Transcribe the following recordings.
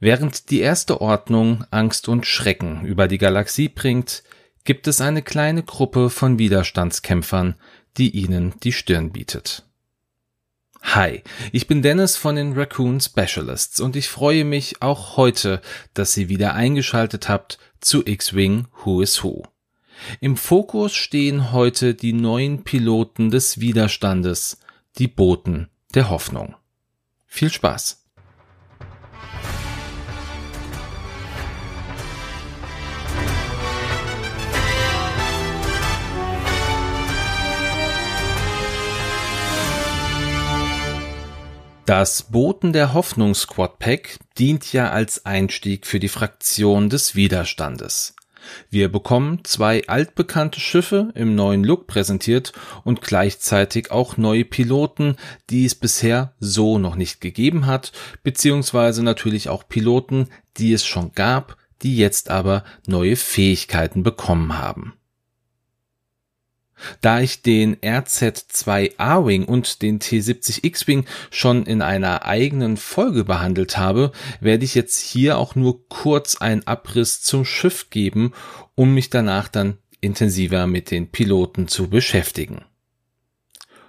Während die erste Ordnung Angst und Schrecken über die Galaxie bringt, gibt es eine kleine Gruppe von Widerstandskämpfern, die ihnen die Stirn bietet. Hi, ich bin Dennis von den Raccoon Specialists und ich freue mich auch heute, dass Sie wieder eingeschaltet habt zu X-Wing Who is Who. Im Fokus stehen heute die neuen Piloten des Widerstandes, die Boten der Hoffnung. Viel Spaß! Das Boten der Hoffnung Squad Pack dient ja als Einstieg für die Fraktion des Widerstandes. Wir bekommen zwei altbekannte Schiffe im neuen Look präsentiert und gleichzeitig auch neue Piloten, die es bisher so noch nicht gegeben hat, beziehungsweise natürlich auch Piloten, die es schon gab, die jetzt aber neue Fähigkeiten bekommen haben. Da ich den RZ2 A-Wing und den T70 X-Wing schon in einer eigenen Folge behandelt habe, werde ich jetzt hier auch nur kurz einen Abriss zum Schiff geben, um mich danach dann intensiver mit den Piloten zu beschäftigen.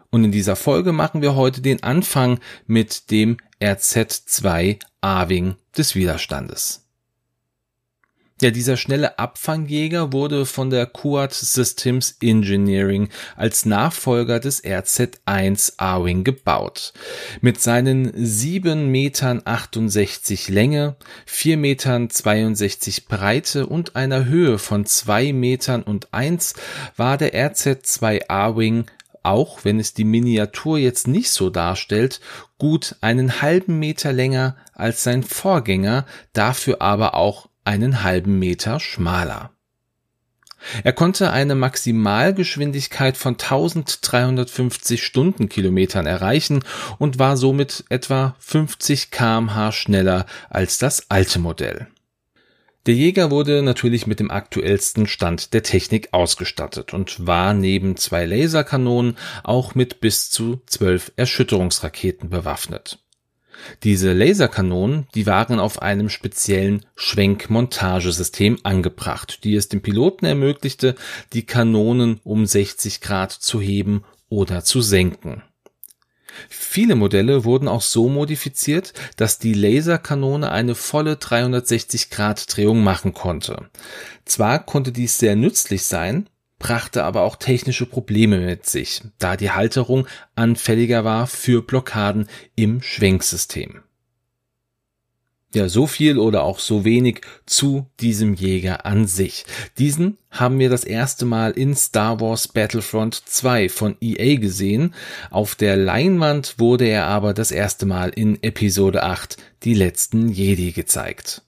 Und in dieser Folge machen wir heute den Anfang mit dem RZ2 A-Wing des Widerstandes. Ja, dieser schnelle Abfangjäger wurde von der Quad Systems Engineering als Nachfolger des RZ-1 A-Wing gebaut. Mit seinen 7 Metern 68 Länge, 4 Metern 62 Breite und einer Höhe von 2 Metern und 1 war der RZ-2 A-Wing auch wenn es die Miniatur jetzt nicht so darstellt, gut einen halben Meter länger als sein Vorgänger, dafür aber auch einen halben Meter schmaler. Er konnte eine Maximalgeschwindigkeit von 1350 Stundenkilometern erreichen und war somit etwa 50 kmh schneller als das alte Modell. Der Jäger wurde natürlich mit dem aktuellsten Stand der Technik ausgestattet und war neben zwei Laserkanonen auch mit bis zu zwölf Erschütterungsraketen bewaffnet. Diese Laserkanonen, die waren auf einem speziellen Schwenkmontagesystem angebracht, die es dem Piloten ermöglichte, die Kanonen um 60 Grad zu heben oder zu senken. Viele Modelle wurden auch so modifiziert, dass die Laserkanone eine volle 360 Grad Drehung machen konnte. Zwar konnte dies sehr nützlich sein, brachte aber auch technische Probleme mit sich, da die Halterung anfälliger war für Blockaden im Schwenksystem. Ja, so viel oder auch so wenig zu diesem Jäger an sich. Diesen haben wir das erste Mal in Star Wars Battlefront 2 von EA gesehen. Auf der Leinwand wurde er aber das erste Mal in Episode 8 Die letzten Jedi gezeigt.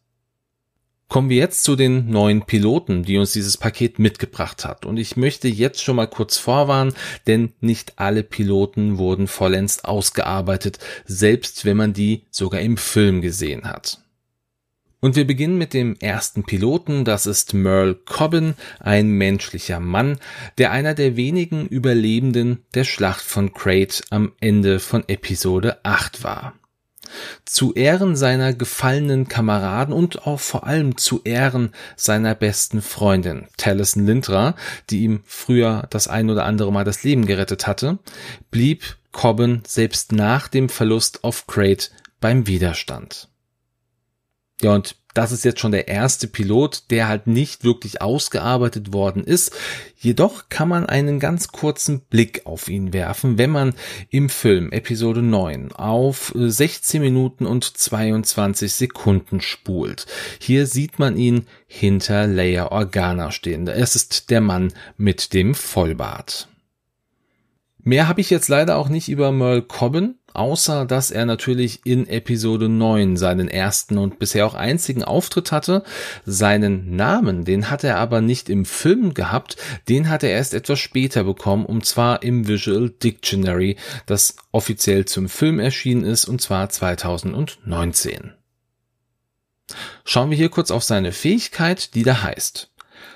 Kommen wir jetzt zu den neuen Piloten, die uns dieses Paket mitgebracht hat. Und ich möchte jetzt schon mal kurz vorwarnen, denn nicht alle Piloten wurden vollends ausgearbeitet, selbst wenn man die sogar im Film gesehen hat. Und wir beginnen mit dem ersten Piloten, das ist Merle Cobbin, ein menschlicher Mann, der einer der wenigen Überlebenden der Schlacht von Crate am Ende von Episode 8 war. Zu Ehren seiner gefallenen Kameraden und auch vor allem zu Ehren seiner besten Freundin, Taliesin Lintra, die ihm früher das ein oder andere Mal das Leben gerettet hatte, blieb Cobbin selbst nach dem Verlust auf Crate beim Widerstand. Ja, und das ist jetzt schon der erste Pilot, der halt nicht wirklich ausgearbeitet worden ist. Jedoch kann man einen ganz kurzen Blick auf ihn werfen, wenn man im Film Episode 9 auf 16 Minuten und 22 Sekunden spult. Hier sieht man ihn hinter Leia Organa stehen. Es ist der Mann mit dem Vollbart. Mehr habe ich jetzt leider auch nicht über Merle Cobbin, außer dass er natürlich in Episode 9 seinen ersten und bisher auch einzigen Auftritt hatte. Seinen Namen, den hat er aber nicht im Film gehabt, den hat er erst etwas später bekommen, und zwar im Visual Dictionary, das offiziell zum Film erschienen ist, und zwar 2019. Schauen wir hier kurz auf seine Fähigkeit, die da heißt.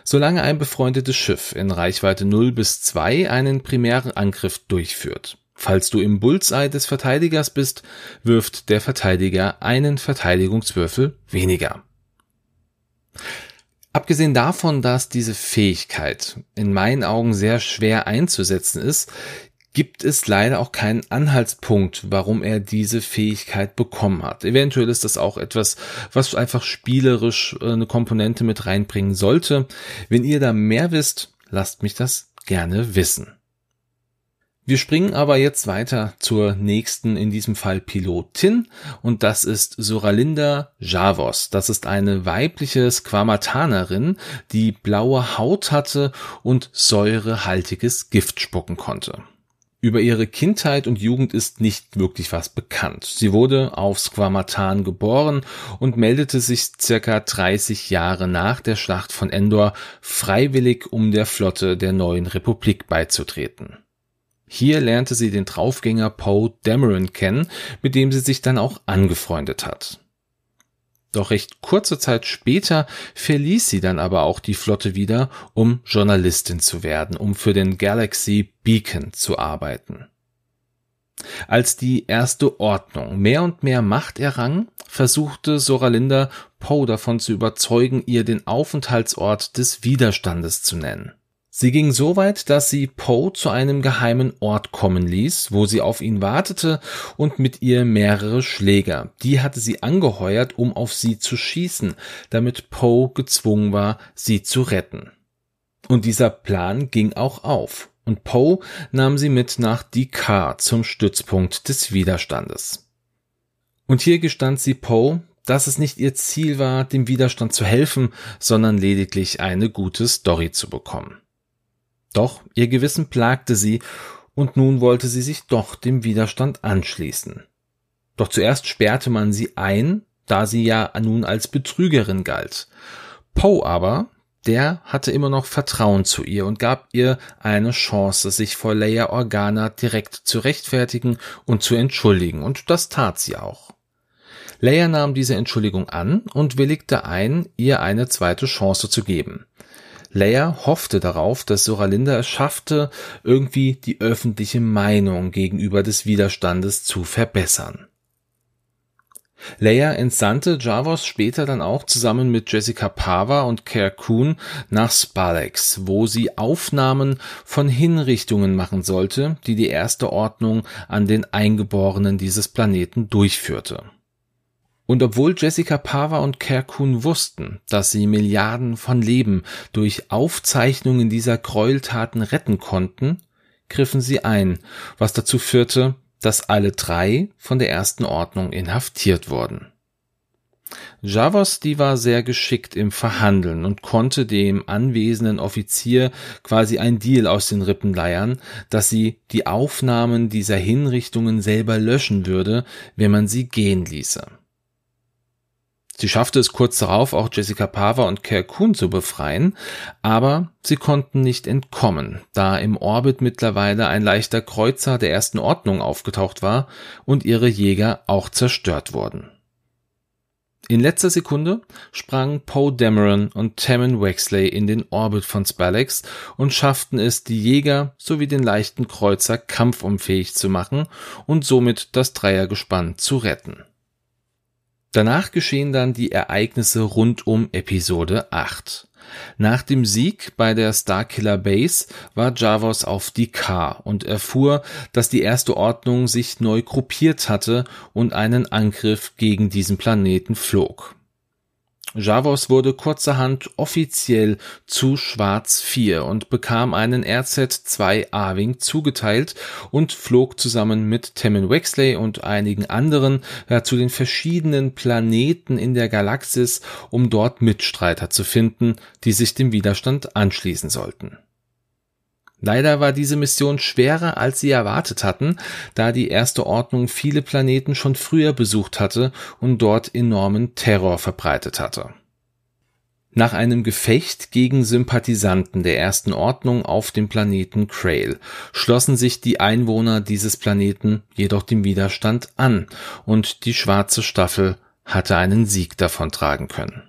Solange ein befreundetes Schiff in Reichweite 0 bis 2 einen primären Angriff durchführt, Falls du im Bullseye des Verteidigers bist, wirft der Verteidiger einen Verteidigungswürfel weniger. Abgesehen davon, dass diese Fähigkeit in meinen Augen sehr schwer einzusetzen ist, gibt es leider auch keinen Anhaltspunkt, warum er diese Fähigkeit bekommen hat. Eventuell ist das auch etwas, was einfach spielerisch äh, eine Komponente mit reinbringen sollte. Wenn ihr da mehr wisst, lasst mich das gerne wissen. Wir springen aber jetzt weiter zur nächsten, in diesem Fall Pilotin, und das ist Soralinda Javos. Das ist eine weibliche Squamatanerin, die blaue Haut hatte und säurehaltiges Gift spucken konnte. Über ihre Kindheit und Jugend ist nicht wirklich was bekannt. Sie wurde auf Squamatan geboren und meldete sich circa 30 Jahre nach der Schlacht von Endor freiwillig, um der Flotte der neuen Republik beizutreten. Hier lernte sie den Draufgänger Poe Dameron kennen, mit dem sie sich dann auch angefreundet hat. Doch recht kurze Zeit später verließ sie dann aber auch die Flotte wieder, um Journalistin zu werden, um für den Galaxy Beacon zu arbeiten. Als die erste Ordnung mehr und mehr Macht errang, versuchte Soralinda Poe davon zu überzeugen, ihr den Aufenthaltsort des Widerstandes zu nennen. Sie ging so weit, dass sie Poe zu einem geheimen Ort kommen ließ, wo sie auf ihn wartete und mit ihr mehrere Schläger. Die hatte sie angeheuert, um auf sie zu schießen, damit Poe gezwungen war, sie zu retten. Und dieser Plan ging auch auf. Und Poe nahm sie mit nach Dikar zum Stützpunkt des Widerstandes. Und hier gestand sie Poe, dass es nicht ihr Ziel war, dem Widerstand zu helfen, sondern lediglich eine gute Story zu bekommen. Doch ihr Gewissen plagte sie, und nun wollte sie sich doch dem Widerstand anschließen. Doch zuerst sperrte man sie ein, da sie ja nun als Betrügerin galt. Poe aber, der hatte immer noch Vertrauen zu ihr und gab ihr eine Chance, sich vor Leia Organa direkt zu rechtfertigen und zu entschuldigen, und das tat sie auch. Leia nahm diese Entschuldigung an und willigte ein, ihr eine zweite Chance zu geben. Leia hoffte darauf, dass Soralinda es schaffte, irgendwie die öffentliche Meinung gegenüber des Widerstandes zu verbessern. Leia entsandte Javos später dann auch zusammen mit Jessica Pava und Care Kuhn nach Spalex, wo sie Aufnahmen von Hinrichtungen machen sollte, die die erste Ordnung an den Eingeborenen dieses Planeten durchführte. Und obwohl Jessica Pava und Kerkun wussten, dass sie Milliarden von Leben durch Aufzeichnungen dieser Gräueltaten retten konnten, griffen sie ein, was dazu führte, dass alle drei von der ersten Ordnung inhaftiert wurden. Javos, die war sehr geschickt im Verhandeln und konnte dem anwesenden Offizier quasi ein Deal aus den Rippen leiern, dass sie die Aufnahmen dieser Hinrichtungen selber löschen würde, wenn man sie gehen ließe. Sie schaffte es kurz darauf, auch Jessica Pava und Kuhn zu befreien, aber sie konnten nicht entkommen, da im Orbit mittlerweile ein leichter Kreuzer der ersten Ordnung aufgetaucht war und ihre Jäger auch zerstört wurden. In letzter Sekunde sprangen Poe Dameron und Tammin Wexley in den Orbit von Spalax und schafften es, die Jäger sowie den leichten Kreuzer kampfunfähig zu machen und somit das Dreiergespann zu retten. Danach geschehen dann die Ereignisse rund um Episode 8. Nach dem Sieg bei der Starkiller Base war Javos auf die K und erfuhr, dass die erste Ordnung sich neu gruppiert hatte und einen Angriff gegen diesen Planeten flog. Javos wurde kurzerhand offiziell zu Schwarz 4 und bekam einen RZ-2 A-Wing zugeteilt und flog zusammen mit Temmin Wexley und einigen anderen ja, zu den verschiedenen Planeten in der Galaxis, um dort Mitstreiter zu finden, die sich dem Widerstand anschließen sollten. Leider war diese Mission schwerer, als sie erwartet hatten, da die Erste Ordnung viele Planeten schon früher besucht hatte und dort enormen Terror verbreitet hatte. Nach einem Gefecht gegen Sympathisanten der Ersten Ordnung auf dem Planeten Krail schlossen sich die Einwohner dieses Planeten jedoch dem Widerstand an und die schwarze Staffel hatte einen Sieg davontragen können.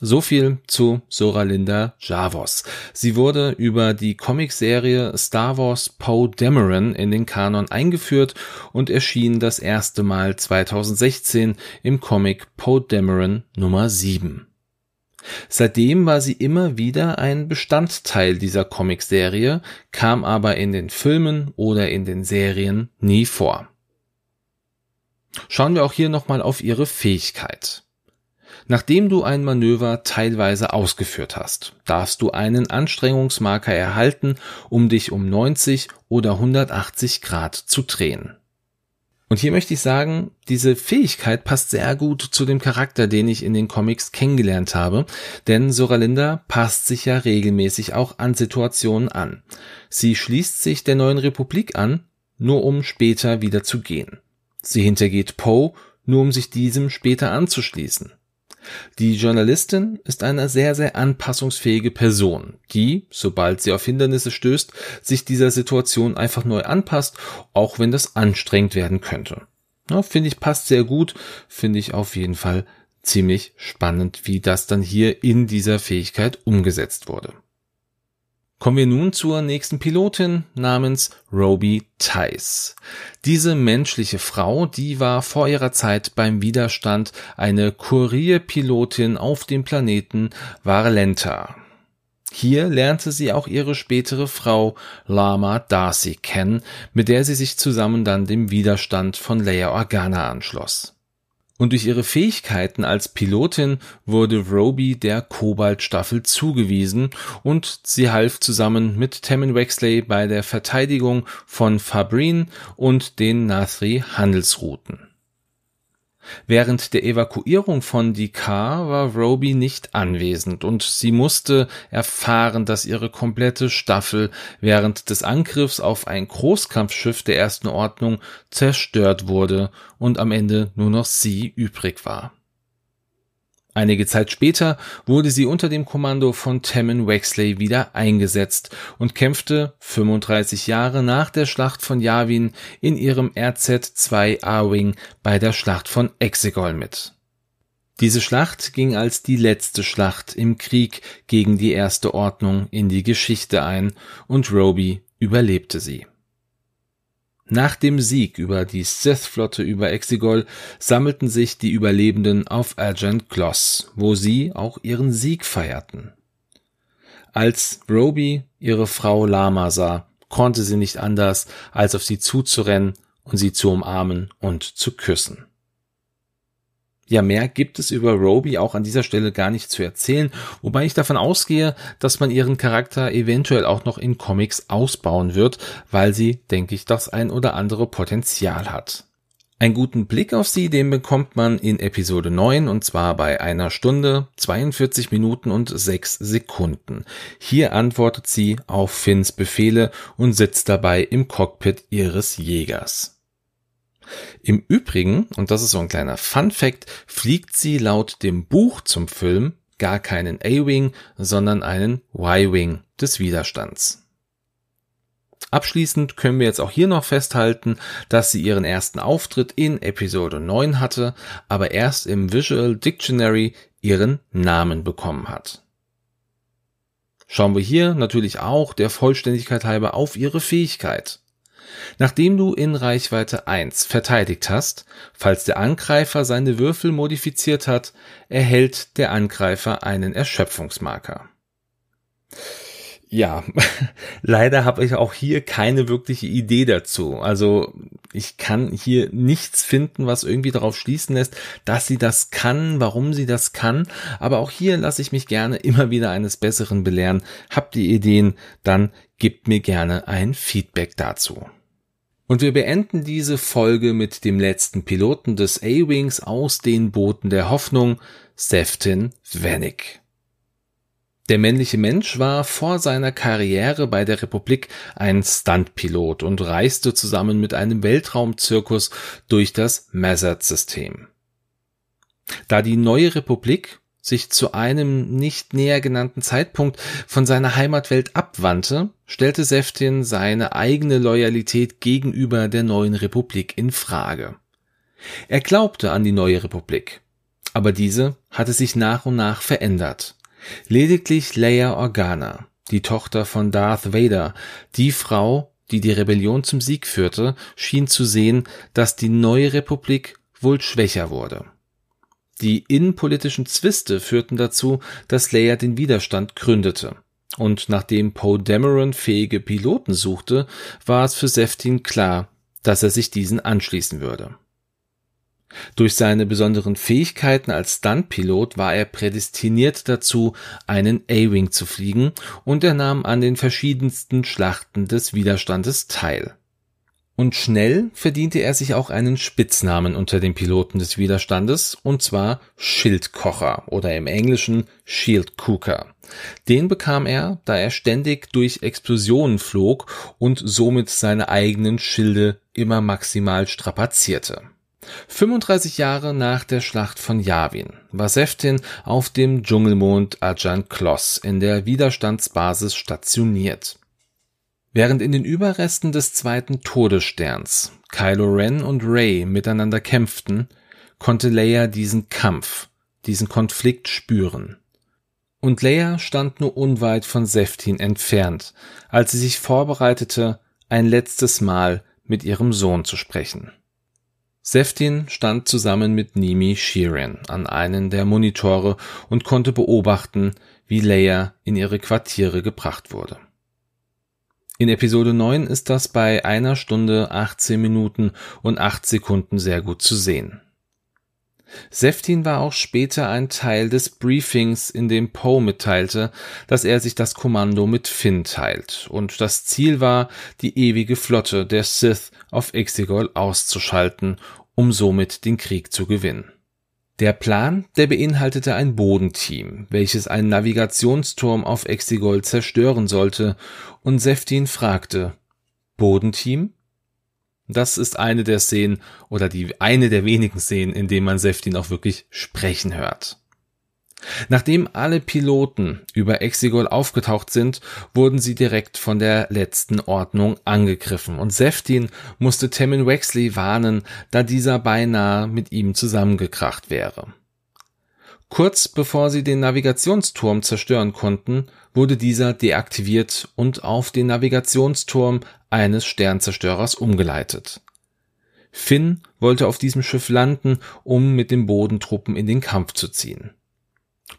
So viel zu Soralinda Javos. Sie wurde über die Comicserie Star Wars Poe Dameron in den Kanon eingeführt und erschien das erste Mal 2016 im Comic Poe Dameron Nummer 7. Seitdem war sie immer wieder ein Bestandteil dieser Comicserie, kam aber in den Filmen oder in den Serien nie vor. Schauen wir auch hier nochmal auf ihre Fähigkeit. Nachdem du ein Manöver teilweise ausgeführt hast, darfst du einen Anstrengungsmarker erhalten, um dich um 90 oder 180 Grad zu drehen. Und hier möchte ich sagen, diese Fähigkeit passt sehr gut zu dem Charakter, den ich in den Comics kennengelernt habe, denn Soralinda passt sich ja regelmäßig auch an Situationen an. Sie schließt sich der neuen Republik an, nur um später wieder zu gehen. Sie hintergeht Poe, nur um sich diesem später anzuschließen. Die Journalistin ist eine sehr, sehr anpassungsfähige Person, die, sobald sie auf Hindernisse stößt, sich dieser Situation einfach neu anpasst, auch wenn das anstrengend werden könnte. Ja, finde ich passt sehr gut, finde ich auf jeden Fall ziemlich spannend, wie das dann hier in dieser Fähigkeit umgesetzt wurde. Kommen wir nun zur nächsten Pilotin namens Roby Tice. Diese menschliche Frau, die war vor ihrer Zeit beim Widerstand eine Kurierpilotin auf dem Planeten Varlenta. Hier lernte sie auch ihre spätere Frau Lama Darcy kennen, mit der sie sich zusammen dann dem Widerstand von Leia Organa anschloss. Und durch ihre Fähigkeiten als Pilotin wurde Roby der Kobalt-Staffel zugewiesen und sie half zusammen mit Tammin Wexley bei der Verteidigung von Fabrin und den Nathri Handelsrouten. Während der Evakuierung von Dakar war Roby nicht anwesend und sie musste erfahren, dass ihre komplette Staffel während des Angriffs auf ein Großkampfschiff der ersten Ordnung zerstört wurde und am Ende nur noch sie übrig war. Einige Zeit später wurde sie unter dem Kommando von Tammin Wexley wieder eingesetzt und kämpfte 35 Jahre nach der Schlacht von Yavin in ihrem RZ-2 A-Wing bei der Schlacht von Exegol mit. Diese Schlacht ging als die letzte Schlacht im Krieg gegen die Erste Ordnung in die Geschichte ein und Roby überlebte sie. Nach dem Sieg über die Sith-Flotte über Exegol sammelten sich die Überlebenden auf Agent Gloss, wo sie auch ihren Sieg feierten. Als Roby ihre Frau Lama sah, konnte sie nicht anders, als auf sie zuzurennen und sie zu umarmen und zu küssen. Ja, mehr gibt es über Roby auch an dieser Stelle gar nicht zu erzählen, wobei ich davon ausgehe, dass man ihren Charakter eventuell auch noch in Comics ausbauen wird, weil sie, denke ich, das ein oder andere Potenzial hat. Einen guten Blick auf sie, den bekommt man in Episode 9 und zwar bei einer Stunde, 42 Minuten und 6 Sekunden. Hier antwortet sie auf Finns Befehle und sitzt dabei im Cockpit ihres Jägers. Im Übrigen, und das ist so ein kleiner Fun Fact, fliegt sie laut dem Buch zum Film gar keinen A-Wing, sondern einen Y-Wing des Widerstands. Abschließend können wir jetzt auch hier noch festhalten, dass sie ihren ersten Auftritt in Episode 9 hatte, aber erst im Visual Dictionary ihren Namen bekommen hat. Schauen wir hier natürlich auch der Vollständigkeit halber auf ihre Fähigkeit. Nachdem du in Reichweite 1 verteidigt hast, falls der Angreifer seine Würfel modifiziert hat, erhält der Angreifer einen Erschöpfungsmarker. Ja, leider habe ich auch hier keine wirkliche Idee dazu. Also ich kann hier nichts finden, was irgendwie darauf schließen lässt, dass sie das kann, warum sie das kann. Aber auch hier lasse ich mich gerne immer wieder eines Besseren belehren. Habt ihr Ideen, dann gebt mir gerne ein Feedback dazu. Und wir beenden diese Folge mit dem letzten Piloten des A-Wings aus den Booten der Hoffnung, Seftin Vanek. Der männliche Mensch war vor seiner Karriere bei der Republik ein Stuntpilot und reiste zusammen mit einem Weltraumzirkus durch das Mazard-System. Da die neue Republik sich zu einem nicht näher genannten Zeitpunkt von seiner Heimatwelt abwandte, stellte Seftin seine eigene Loyalität gegenüber der neuen Republik in Frage. Er glaubte an die neue Republik, Aber diese hatte sich nach und nach verändert. Lediglich Leia Organa, die Tochter von Darth Vader, die Frau, die die Rebellion zum Sieg führte, schien zu sehen, dass die neue Republik wohl schwächer wurde. Die innenpolitischen Zwiste führten dazu, dass Leia den Widerstand gründete. Und nachdem Poe Dameron fähige Piloten suchte, war es für Seftin klar, dass er sich diesen anschließen würde. Durch seine besonderen Fähigkeiten als Stuntpilot war er prädestiniert dazu, einen A-Wing zu fliegen, und er nahm an den verschiedensten Schlachten des Widerstandes teil. Und schnell verdiente er sich auch einen Spitznamen unter den Piloten des Widerstandes, und zwar Schildkocher oder im Englischen Shield Cooker. Den bekam er, da er ständig durch Explosionen flog und somit seine eigenen Schilde immer maximal strapazierte. 35 Jahre nach der Schlacht von Yavin war Seftin auf dem Dschungelmond Ajan Kloss in der Widerstandsbasis stationiert. Während in den Überresten des zweiten Todessterns Kylo Ren und Rey miteinander kämpften, konnte Leia diesen Kampf, diesen Konflikt spüren. Und Leia stand nur unweit von Seftin entfernt, als sie sich vorbereitete, ein letztes Mal mit ihrem Sohn zu sprechen. Seftin stand zusammen mit Nimi Shirin an einem der Monitore und konnte beobachten, wie Leia in ihre Quartiere gebracht wurde. In Episode 9 ist das bei einer Stunde 18 Minuten und 8 Sekunden sehr gut zu sehen. Seftin war auch später ein Teil des Briefings, in dem Poe mitteilte, dass er sich das Kommando mit Finn teilt und das Ziel war, die ewige Flotte der Sith auf Exegol auszuschalten, um somit den Krieg zu gewinnen. Der Plan, der beinhaltete ein Bodenteam, welches einen Navigationsturm auf Exegol zerstören sollte, und Seftin fragte, Bodenteam? Das ist eine der Szenen oder die eine der wenigen Szenen, in denen man Seftin auch wirklich sprechen hört. Nachdem alle Piloten über Exegol aufgetaucht sind, wurden sie direkt von der letzten Ordnung angegriffen und Seftin musste Tammin Wexley warnen, da dieser beinahe mit ihm zusammengekracht wäre. Kurz bevor sie den Navigationsturm zerstören konnten, wurde dieser deaktiviert und auf den Navigationsturm eines Sternzerstörers umgeleitet. Finn wollte auf diesem Schiff landen, um mit den Bodentruppen in den Kampf zu ziehen.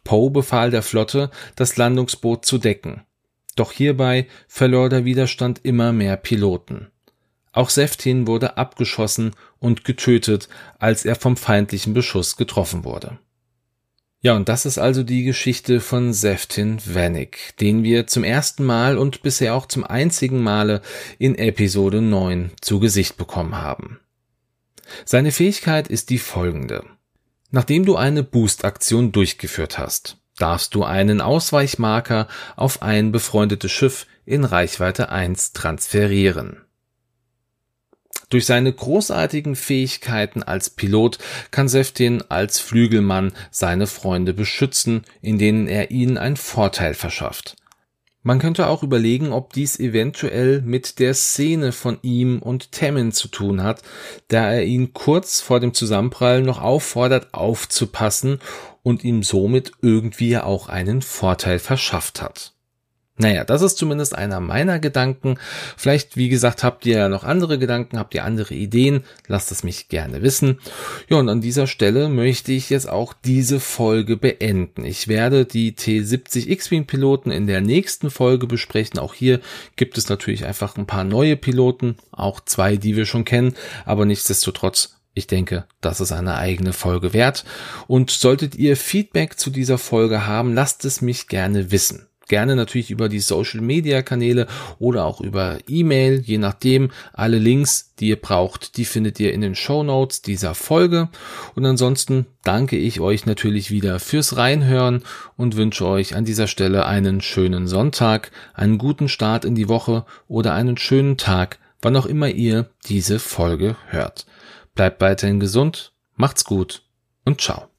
Poe befahl der Flotte, das Landungsboot zu decken. Doch hierbei verlor der Widerstand immer mehr Piloten. Auch Seftin wurde abgeschossen und getötet, als er vom feindlichen Beschuss getroffen wurde. Ja, und das ist also die Geschichte von Seftin Vanek, den wir zum ersten Mal und bisher auch zum einzigen Male in Episode 9 zu Gesicht bekommen haben. Seine Fähigkeit ist die folgende. Nachdem du eine Boost-Aktion durchgeführt hast, darfst du einen Ausweichmarker auf ein befreundetes Schiff in Reichweite 1 transferieren. Durch seine großartigen Fähigkeiten als Pilot kann Seftin als Flügelmann seine Freunde beschützen, in denen er ihnen einen Vorteil verschafft. Man könnte auch überlegen, ob dies eventuell mit der Szene von ihm und Tammin zu tun hat, da er ihn kurz vor dem Zusammenprall noch auffordert aufzupassen und ihm somit irgendwie auch einen Vorteil verschafft hat. Naja, das ist zumindest einer meiner Gedanken. Vielleicht, wie gesagt, habt ihr ja noch andere Gedanken, habt ihr andere Ideen, lasst es mich gerne wissen. Ja, und an dieser Stelle möchte ich jetzt auch diese Folge beenden. Ich werde die T70 X-Wing Piloten in der nächsten Folge besprechen. Auch hier gibt es natürlich einfach ein paar neue Piloten, auch zwei, die wir schon kennen, aber nichtsdestotrotz ich denke, das ist eine eigene Folge wert. Und solltet ihr Feedback zu dieser Folge haben, lasst es mich gerne wissen. Gerne natürlich über die Social Media Kanäle oder auch über E-Mail, je nachdem. Alle Links, die ihr braucht, die findet ihr in den Show Notes dieser Folge. Und ansonsten danke ich euch natürlich wieder fürs Reinhören und wünsche euch an dieser Stelle einen schönen Sonntag, einen guten Start in die Woche oder einen schönen Tag, wann auch immer ihr diese Folge hört. Bleibt weiterhin gesund, macht's gut und ciao.